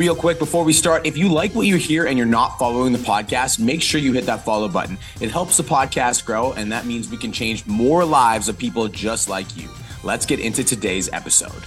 Real quick before we start, if you like what you hear and you're not following the podcast, make sure you hit that follow button. It helps the podcast grow, and that means we can change more lives of people just like you. Let's get into today's episode.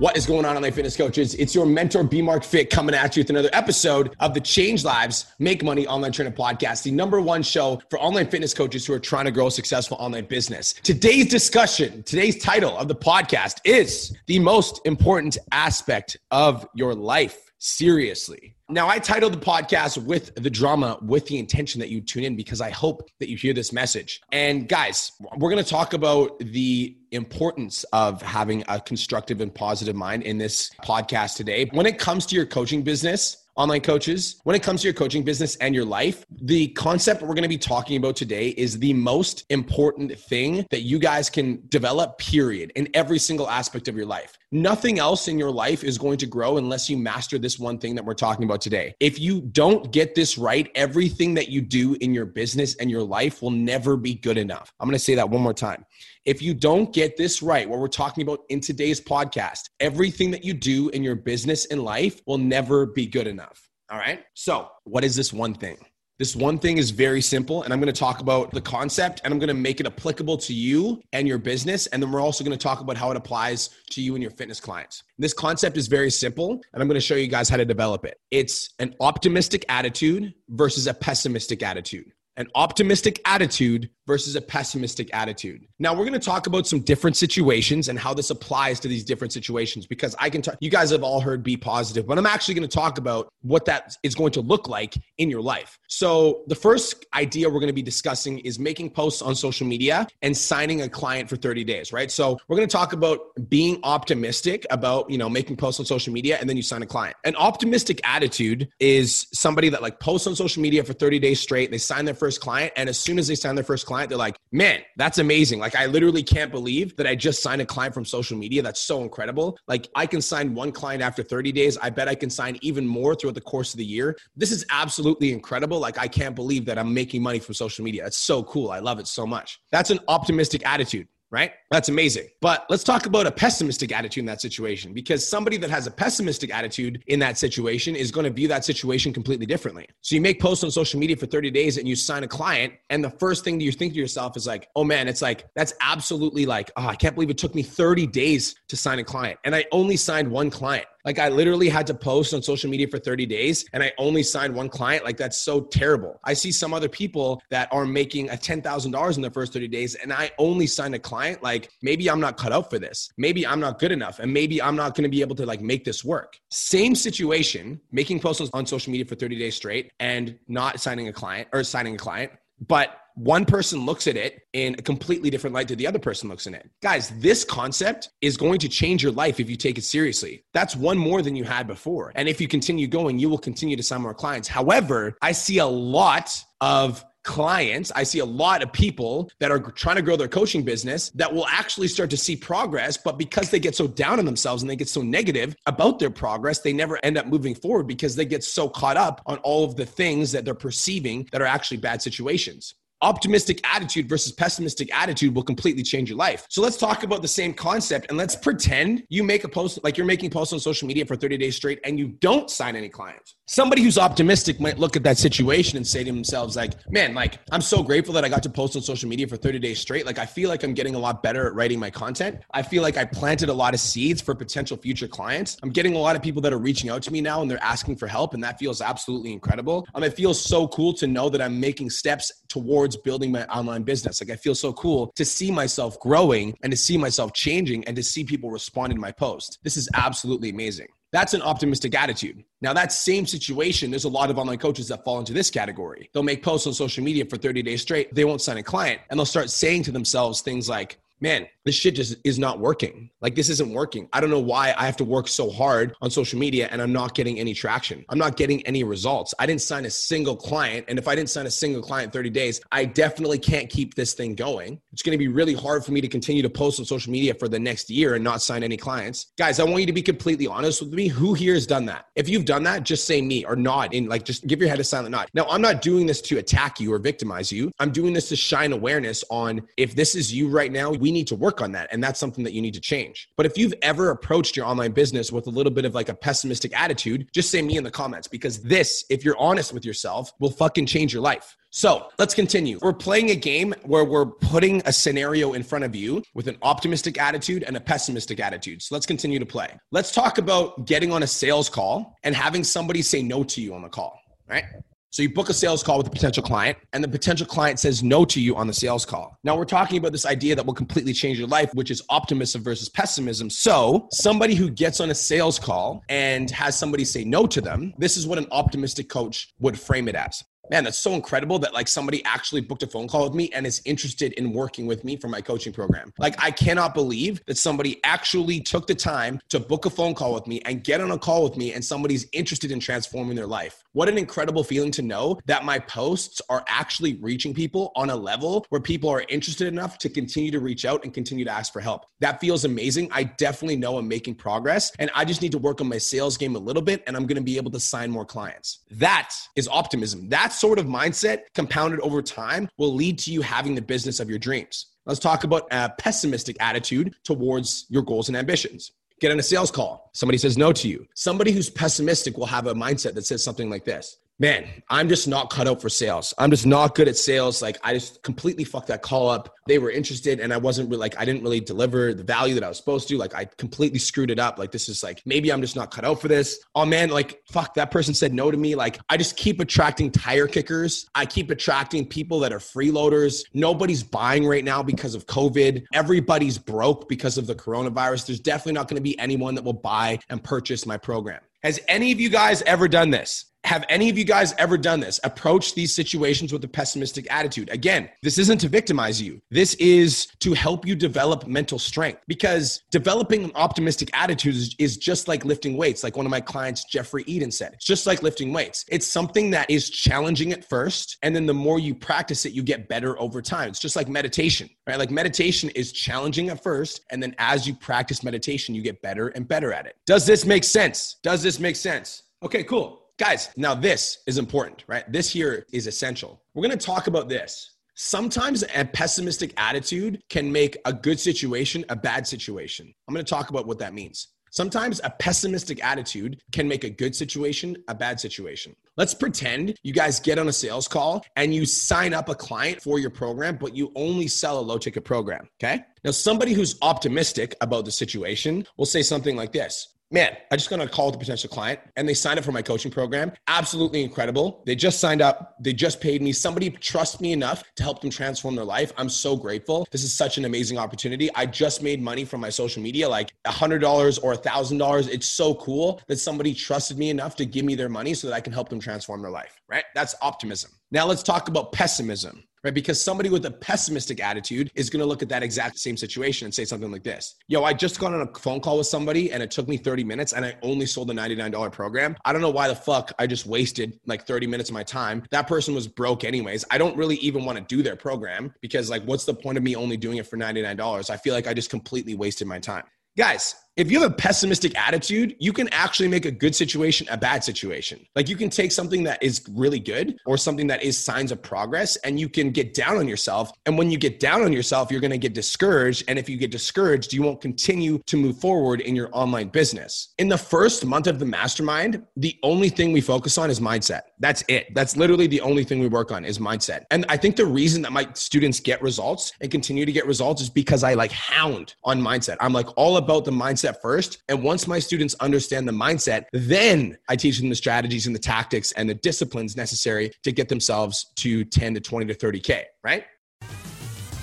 What is going on, online fitness coaches? It's your mentor, B Mark Fit, coming at you with another episode of the Change Lives, Make Money Online Trainer Podcast, the number one show for online fitness coaches who are trying to grow a successful online business. Today's discussion, today's title of the podcast is the most important aspect of your life. Seriously. Now, I titled the podcast with the drama with the intention that you tune in because I hope that you hear this message. And guys, we're going to talk about the importance of having a constructive and positive mind in this podcast today. When it comes to your coaching business, online coaches, when it comes to your coaching business and your life, the concept we're going to be talking about today is the most important thing that you guys can develop, period, in every single aspect of your life. Nothing else in your life is going to grow unless you master this one thing that we're talking about today. If you don't get this right, everything that you do in your business and your life will never be good enough. I'm going to say that one more time. If you don't get this right, what we're talking about in today's podcast, everything that you do in your business and life will never be good enough. All right. So, what is this one thing? This one thing is very simple, and I'm going to talk about the concept and I'm going to make it applicable to you and your business. And then we're also going to talk about how it applies to you and your fitness clients. This concept is very simple, and I'm going to show you guys how to develop it. It's an optimistic attitude versus a pessimistic attitude an optimistic attitude versus a pessimistic attitude. Now, we're going to talk about some different situations and how this applies to these different situations because I can talk, you guys have all heard be positive, but I'm actually going to talk about what that is going to look like in your life. So, the first idea we're going to be discussing is making posts on social media and signing a client for 30 days, right? So, we're going to talk about being optimistic about, you know, making posts on social media and then you sign a client. An optimistic attitude is somebody that like posts on social media for 30 days straight, they sign their first first client. And as soon as they sign their first client, they're like, man, that's amazing. Like, I literally can't believe that I just signed a client from social media. That's so incredible. Like, I can sign one client after 30 days. I bet I can sign even more throughout the course of the year. This is absolutely incredible. Like, I can't believe that I'm making money from social media. It's so cool. I love it so much. That's an optimistic attitude right? That's amazing. But let's talk about a pessimistic attitude in that situation because somebody that has a pessimistic attitude in that situation is going to view that situation completely differently. So you make posts on social media for 30 days and you sign a client, and the first thing that you think to yourself is like, oh man, it's like, that's absolutely like, oh, I can't believe it took me 30 days to sign a client. And I only signed one client. Like I literally had to post on social media for 30 days and I only signed one client. Like that's so terrible. I see some other people that are making a $10,000 in the first 30 days and I only signed a client. Like maybe I'm not cut out for this. Maybe I'm not good enough and maybe I'm not going to be able to like make this work. Same situation, making posts on social media for 30 days straight and not signing a client or signing a client. But one person looks at it in a completely different light to the other person looks in it. Guys, this concept is going to change your life if you take it seriously. That's one more than you had before. And if you continue going, you will continue to sign more clients. However, I see a lot of clients, I see a lot of people that are trying to grow their coaching business that will actually start to see progress, but because they get so down on themselves and they get so negative about their progress, they never end up moving forward because they get so caught up on all of the things that they're perceiving that are actually bad situations optimistic attitude versus pessimistic attitude will completely change your life. So let's talk about the same concept and let's pretend you make a post like you're making posts on social media for 30 days straight and you don't sign any clients. Somebody who's optimistic might look at that situation and say to themselves like, "Man, like I'm so grateful that I got to post on social media for 30 days straight. Like I feel like I'm getting a lot better at writing my content. I feel like I planted a lot of seeds for potential future clients. I'm getting a lot of people that are reaching out to me now and they're asking for help and that feels absolutely incredible. Um, it feels so cool to know that I'm making steps towards towards building my online business. Like I feel so cool to see myself growing and to see myself changing and to see people responding to my post. This is absolutely amazing. That's an optimistic attitude. Now, that same situation, there's a lot of online coaches that fall into this category. They'll make posts on social media for 30 days straight. They won't sign a client and they'll start saying to themselves things like, man, this shit just is not working. Like this isn't working. I don't know why I have to work so hard on social media and I'm not getting any traction. I'm not getting any results. I didn't sign a single client. And if I didn't sign a single client 30 days, I definitely can't keep this thing going. It's going to be really hard for me to continue to post on social media for the next year and not sign any clients. Guys, I want you to be completely honest with me. Who here has done that? If you've done that, just say me or nod in like just give your head a silent nod. Now, I'm not doing this to attack you or victimize you. I'm doing this to shine awareness on if this is you right now, we need to work on that. And that's something that you need to change. But if you've ever approached your online business with a little bit of like a pessimistic attitude, just say me in the comments because this, if you're honest with yourself, will fucking change your life. So let's continue. We're playing a game where we're putting a scenario in front of you with an optimistic attitude and a pessimistic attitude. So let's continue to play. Let's talk about getting on a sales call and having somebody say no to you on the call, right? So you book a sales call with a potential client, and the potential client says no to you on the sales call. Now we're talking about this idea that will completely change your life, which is optimism versus pessimism. So somebody who gets on a sales call and has somebody say no to them, this is what an optimistic coach would frame it as man, that's so incredible that like somebody actually booked a phone call with me and is interested in working with me for my coaching program. Like, I cannot believe that somebody actually took the time to book a phone call with me and get on a call with me and somebody's interested in transforming their life. What an incredible feeling to know that my posts are actually reaching people on a level where people are interested enough to continue to reach out and continue to ask for help. That feels amazing. I definitely know I'm making progress and I just need to work on my sales game a little bit and I'm going to be able to sign more clients. That is optimism. That's sort of mindset compounded over time will lead to you having the business of your dreams. Let's talk about a pessimistic attitude towards your goals and ambitions. Get on a sales call. Somebody says no to you. Somebody who's pessimistic will have a mindset that says something like this man, I'm just not cut out for sales. I'm just not good at sales. Like I just completely fucked that call up. They were interested and I wasn't really like, I didn't really deliver the value that I was supposed to. Like I completely screwed it up. Like this is like, maybe I'm just not cut out for this. Oh man, like fuck, that person said no to me. Like I just keep attracting tire kickers. I keep attracting people that are freeloaders. Nobody's buying right now because of COVID. Everybody's broke because of the coronavirus. There's definitely not going to be anyone that will buy and purchase my program. Has any of you guys ever done this? Have any of you guys ever done this? Approach these situations with a pessimistic attitude. Again, this isn't to victimize you. This is to help you develop mental strength because developing an optimistic attitude is, is, just like lifting weights. Like one of my clients, Jeffrey Eden said, it's just like lifting weights. It's something that is challenging at first. And then the more you practice it, you get better over time. It's just like meditation, right? Like meditation is challenging at first. And then as you practice meditation, you get better and better at it. Does this make sense? Does this make sense? Okay, cool. Guys, now this is important, right? This here is essential. We're going to talk about this. Sometimes a pessimistic attitude can make a good situation a bad situation. I'm going to talk about what that means. Sometimes a pessimistic attitude can make a good situation a bad situation. Let's pretend you guys get on a sales call and you sign up a client for your program, but you only sell a low ticket program. Okay. Now, somebody who's optimistic about the situation will say something like this man, I just got a call with a potential client and they signed up for my coaching program. Absolutely incredible. They just signed up. They just paid me. Somebody trusts me enough to help them transform their life. I'm so grateful. This is such an amazing opportunity. I just made money from my social media, like $100 or $1,000. It's so cool that somebody trusted me enough to give me their money so that I can help them transform their life, right? That's optimism. Now let's talk about pessimism right? Because somebody with a pessimistic attitude is going to look at that exact same situation and say something like this Yo, I just got on a phone call with somebody and it took me 30 minutes and I only sold a $99 program. I don't know why the fuck I just wasted like 30 minutes of my time. That person was broke anyways. I don't really even want to do their program because, like, what's the point of me only doing it for $99? I feel like I just completely wasted my time. Guys, if you have a pessimistic attitude, you can actually make a good situation a bad situation. Like you can take something that is really good or something that is signs of progress and you can get down on yourself. And when you get down on yourself, you're going to get discouraged. And if you get discouraged, you won't continue to move forward in your online business. In the first month of the mastermind, the only thing we focus on is mindset. That's it. That's literally the only thing we work on is mindset. And I think the reason that my students get results and continue to get results is because I like hound on mindset. I'm like all about the mindset mindset first. And once my students understand the mindset, then I teach them the strategies and the tactics and the disciplines necessary to get themselves to 10 to 20 to 30K, right?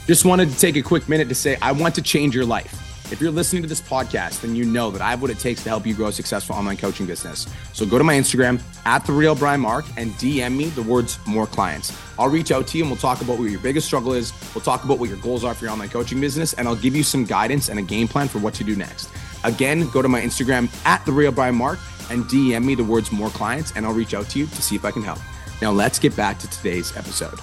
Just wanted to take a quick minute to say, I want to change your life. If you're listening to this podcast, then you know that I have what it takes to help you grow a successful online coaching business. So go to my Instagram at the real Brian Mark and DM me the words more clients. I'll reach out to you and we'll talk about what your biggest struggle is. We'll talk about what your goals are for your online coaching business, and I'll give you some guidance and a game plan for what to do next. Again, go to my Instagram at the real Brian Mark and DM me the words more clients, and I'll reach out to you to see if I can help. Now let's get back to today's episode.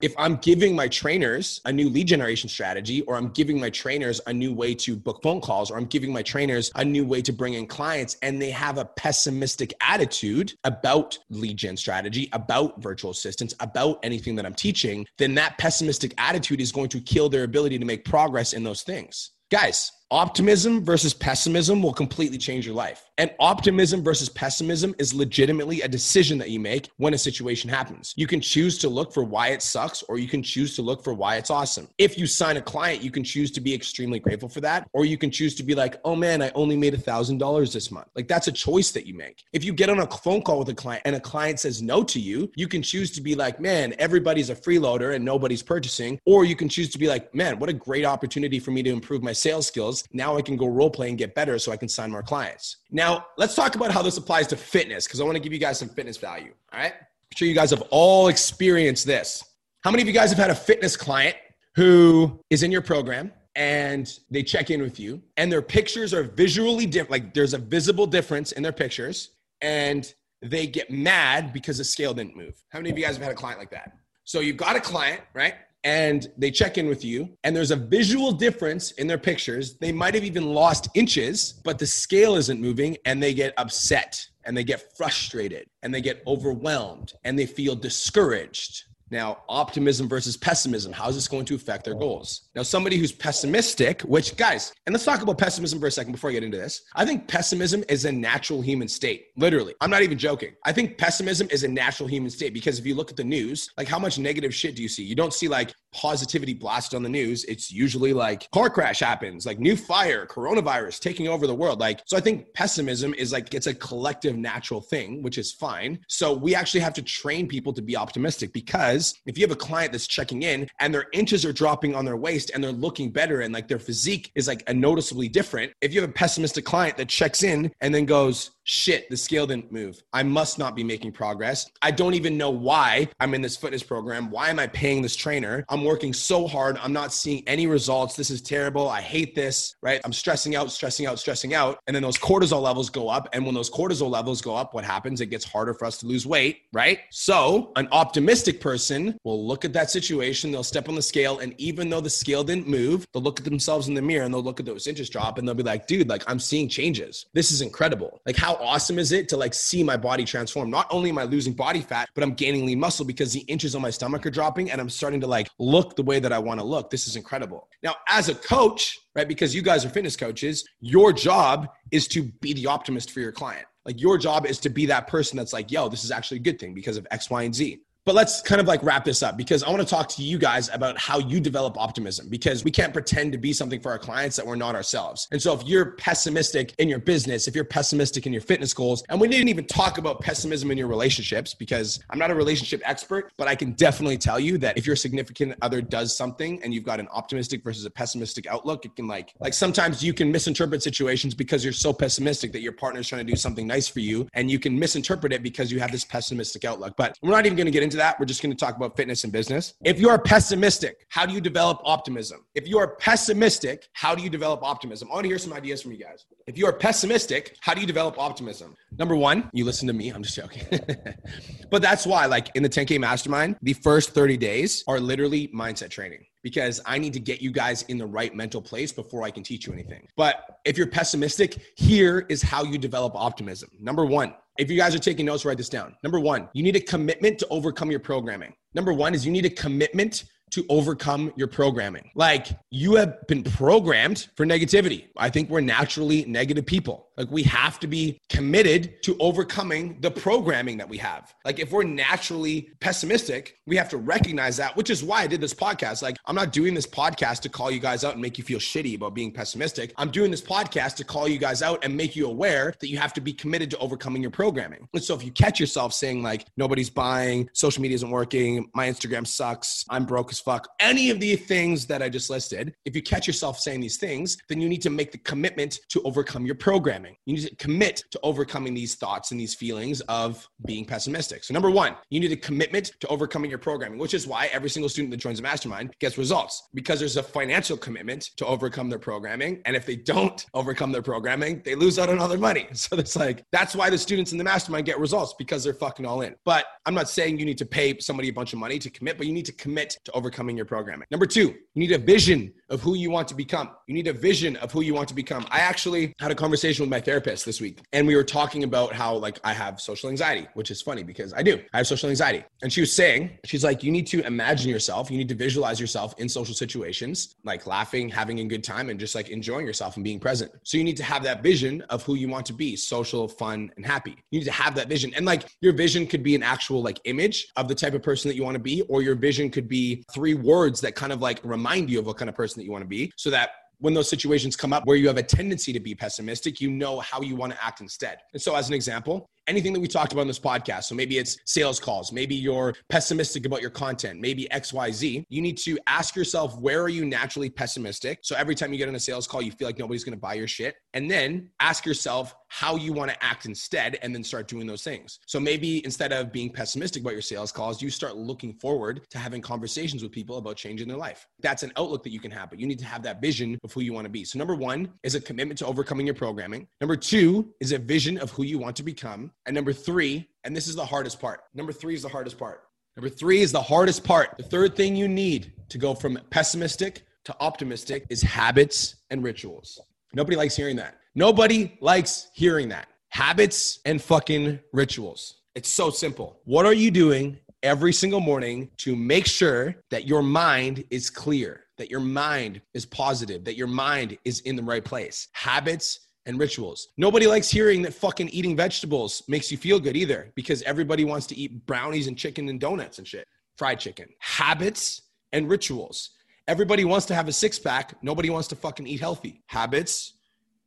If I'm giving my trainers a new lead generation strategy, or I'm giving my trainers a new way to book phone calls, or I'm giving my trainers a new way to bring in clients, and they have a pessimistic attitude about lead gen strategy, about virtual assistants, about anything that I'm teaching, then that pessimistic attitude is going to kill their ability to make progress in those things. Guys, optimism versus pessimism will completely change your life. And optimism versus pessimism is legitimately a decision that you make when a situation happens. You can choose to look for why it sucks, or you can choose to look for why it's awesome. If you sign a client, you can choose to be extremely grateful for that, or you can choose to be like, oh man, I only made a $1,000 this month. Like that's a choice that you make. If you get on a phone call with a client and a client says no to you, you can choose to be like, man, everybody's a freeloader and nobody's purchasing, or you can choose to be like, man, what a great opportunity for me to improve my sales skills now I can go role play and get better so I can sign more clients. Now, let's talk about how this applies to fitness because I want to give you guys some fitness value. All right. I'm sure you guys have all experienced this. How many of you guys have had a fitness client who is in your program and they check in with you and their pictures are visually different? Like there's a visible difference in their pictures and they get mad because the scale didn't move. How many of you guys have had a client like that? So you've got a client, right? And they check in with you and there's a visual difference in their pictures. They might have even lost inches but the scale isn't moving and they get upset and they get frustrated and they get overwhelmed and they feel discouraged now, optimism versus pessimism, how is this going to affect their goals? Now, somebody who's pessimistic, which guys, and let's talk about pessimism for a second before I get into this. I think pessimism is a natural human state. Literally. I'm not even joking. I think pessimism is a natural human state because if you look at the news, like how much negative shit do you see? You don't see like positivity blast on the news. It's usually like car crash happens, like new fire, coronavirus taking over the world. Like, so I think pessimism is like it's a collective natural thing, which is fine. So we actually have to train people to be optimistic because if you have a client that's checking in and their inches are dropping on their waist and they're looking better and like their physique is like a noticeably different, if you have a pessimistic client that checks in and then goes, shit, the scale didn't move. I must not be making progress. I don't even know why I'm in this fitness program. Why am I paying this trainer? I'm working so hard. I'm not seeing any results. This is terrible. I hate this, right? I'm stressing out, stressing out, stressing out. And then those cortisol levels go up. And when those cortisol levels go up, what happens? It gets harder for us to lose weight, right? So an optimistic person will look at that situation, they'll step on the scale. And even though the scale didn't move, they'll look at themselves in the mirror and they'll look at those inches drop and they'll be like, dude, like I'm seeing changes. This is incredible. Like, how awesome is it to like see my body transform? Not only am I losing body fat, but I'm gaining lean muscle because the inches on my stomach are dropping and I'm starting to like look the way that I want to look. This is incredible. Now, as a coach, right, because you guys are fitness coaches, your job is to be the optimist for your client. Like your job is to be that person that's like, yo, this is actually a good thing because of X, Y, and Z. But let's kind of like wrap this up because I want to talk to you guys about how you develop optimism because we can't pretend to be something for our clients that we're not ourselves. And so if you're pessimistic in your business, if you're pessimistic in your fitness goals, and we didn't even talk about pessimism in your relationships because I'm not a relationship expert, but I can definitely tell you that if your significant other does something and you've got an optimistic versus a pessimistic outlook, it can like like sometimes you can misinterpret situations because you're so pessimistic that your partner's trying to do something nice for you and you can misinterpret it because you have this pessimistic outlook. But we're not even going to get into that. We're just going to talk about fitness and business. If you are pessimistic, how do you develop optimism? If you are pessimistic, how do you develop optimism? I want to hear some ideas from you guys. If you are pessimistic, how do you develop optimism? Number one, you listen to me. I'm just joking. but that's why, like in the 10K mastermind, the first 30 days are literally mindset training because I need to get you guys in the right mental place before I can teach you anything. But if you're pessimistic, here is how you develop optimism. Number one, if you guys are taking notes, write this down. Number one, you need a commitment to overcome your programming. Number one is you need a commitment to overcome your programming. Like you have been programmed for negativity. I think we're naturally negative people. Like we have to be committed to overcoming the programming that we have. Like if we're naturally pessimistic, we have to recognize that, which is why I did this podcast. Like I'm not doing this podcast to call you guys out and make you feel shitty about being pessimistic. I'm doing this podcast to call you guys out and make you aware that you have to be committed to overcoming your programming. And so if you catch yourself saying like nobody's buying, social media isn't working, my Instagram sucks, I'm broke as fuck, any of the things that I just listed, if you catch yourself saying these things, then you need to make the commitment to overcome your programming. You need to commit to overcoming these thoughts and these feelings of being pessimistic. So number one, you need a commitment to overcoming your programming, which is why every single student that joins a mastermind gets results because there's a financial commitment to overcome their programming. And if they don't overcome their programming, they lose out on all their money. So it's like, that's why the students in the mastermind get results because they're fucking all in. But I'm not saying you need to pay somebody a bunch of money to commit, but you need to commit to overcoming your programming. Number two, you need a vision of who you want to become. You need a vision of who you want to become. I actually had a conversation with my therapist this week and we were talking about how like I have social anxiety, which is funny because I do. I have social anxiety. And she was saying, she's like, you need to imagine yourself, you need to visualize yourself in social situations, like laughing, having a good time, and just like enjoying yourself and being present. So you need to have that vision of who you want to be social, fun, and happy. You need to have that vision. And like your vision could be an actual like image of the type of person that you want to be, or your vision could be three words that kind of like remind you of what kind of person that you want to be so that when those situations come up where you have a tendency to be pessimistic, you know how you want to act instead. And so, as an example, anything that we talked about in this podcast. So maybe it's sales calls, maybe you're pessimistic about your content, maybe XYZ. You need to ask yourself, where are you naturally pessimistic? So every time you get on a sales call, you feel like nobody's going to buy your shit. And then ask yourself how you want to act instead and then start doing those things. So maybe instead of being pessimistic about your sales calls, you start looking forward to having conversations with people about changing their life. That's an outlook that you can have, but you need to have that vision of who you want to be. So number one is a commitment to overcoming your programming. Number two is a vision of who you want to become. And number three, and this is the hardest part. Number three is the hardest part. Number three is the hardest part. The third thing you need to go from pessimistic to optimistic is habits and rituals. Nobody likes hearing that. Nobody likes hearing that. Habits and fucking rituals. It's so simple. What are you doing every single morning to make sure that your mind is clear, that your mind is positive, that your mind is in the right place? Habits and rituals. Nobody likes hearing that fucking eating vegetables makes you feel good either because everybody wants to eat brownies and chicken and donuts and shit. Fried chicken. Habits and rituals. Everybody wants to have a six pack. Nobody wants to fucking eat healthy. Habits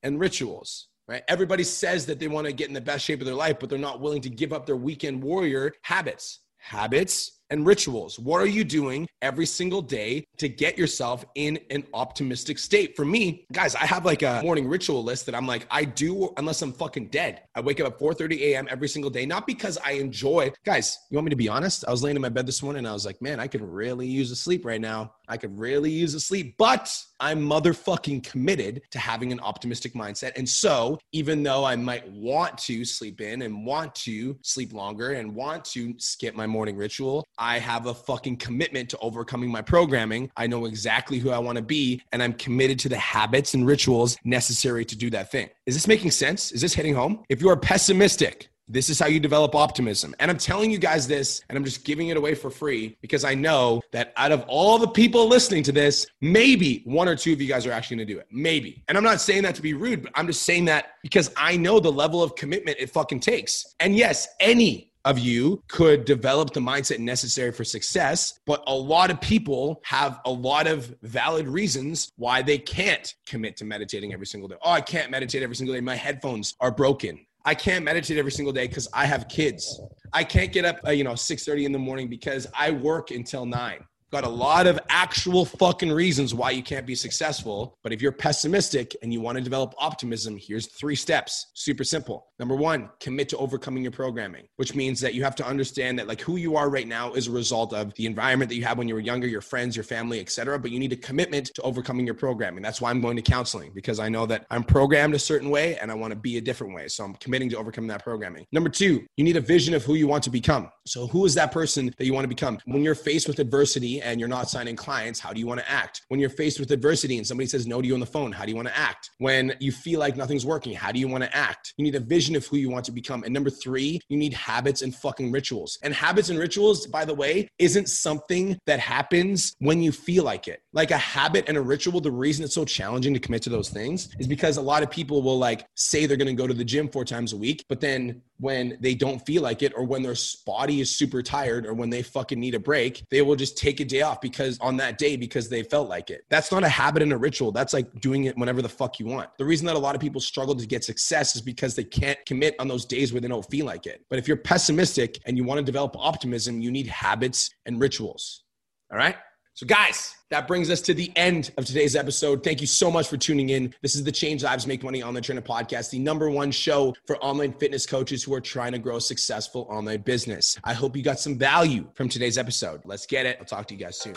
and rituals, right? Everybody says that they want to get in the best shape of their life, but they're not willing to give up their weekend warrior habits. Habits and rituals. What are you doing every single day to get yourself in an optimistic state? For me, guys, I have like a morning ritual list that I'm like, I do unless I'm fucking dead. I wake up at 4:30 a.m. every single day, not because I enjoy. Guys, you want me to be honest? I was laying in my bed this morning and I was like, man, I could really use a sleep right now. I could really use a sleep, but I'm motherfucking committed to having an optimistic mindset. And so, even though I might want to sleep in and want to sleep longer and want to skip my morning ritual, I have a fucking commitment to overcoming my programming. I know exactly who I want to be, and I'm committed to the habits and rituals necessary to do that thing. Is this making sense? Is this hitting home? If you are pessimistic, this is how you develop optimism. And I'm telling you guys this, and I'm just giving it away for free because I know that out of all the people listening to this, maybe one or two of you guys are actually gonna do it. Maybe. And I'm not saying that to be rude, but I'm just saying that because I know the level of commitment it fucking takes. And yes, any of you could develop the mindset necessary for success, but a lot of people have a lot of valid reasons why they can't commit to meditating every single day. Oh, I can't meditate every single day. My headphones are broken. I can't meditate every single day because I have kids. I can't get up, uh, you know, 6:30 in the morning because I work until 9 got a lot of actual fucking reasons why you can't be successful. But if you're pessimistic and you want to develop optimism, here's three steps. Super simple. Number one, commit to overcoming your programming, which means that you have to understand that like who you are right now is a result of the environment that you had when you were younger, your friends, your family, etc. But you need a commitment to overcoming your programming. That's why I'm going to counseling because I know that I'm programmed a certain way and I want to be a different way. So I'm committing to overcoming that programming. Number two, you need a vision of who you want to become. So who is that person that you want to become? When you're faced with adversity and you're not signing clients, how do you want to act? When you're faced with adversity and somebody says no to you on the phone, how do you want to act? When you feel like nothing's working, how do you want to act? You need a vision of who you want to become. And number three, you need habits and fucking rituals. And habits and rituals, by the way, isn't something that happens when you feel like it. Like a habit and a ritual, the reason it's so challenging to commit to those things is because a lot of people will like say they're going to go to the gym four times a week, but then when they don't feel like it or when their body is super tired or when they fucking need a break, they will just take a day off because on that day because they felt like it. That's not a habit and a ritual. That's like doing it whenever the fuck you want. The reason that a lot of people struggle to get success is because they can't commit on those days where they don't feel like it. But if you're pessimistic and you want to develop optimism, you need habits and rituals. All right? So, guys, that brings us to the end of today's episode. Thank you so much for tuning in. This is the Change Lives Make Money Online Trainer podcast, the number one show for online fitness coaches who are trying to grow a successful online business. I hope you got some value from today's episode. Let's get it. I'll talk to you guys soon.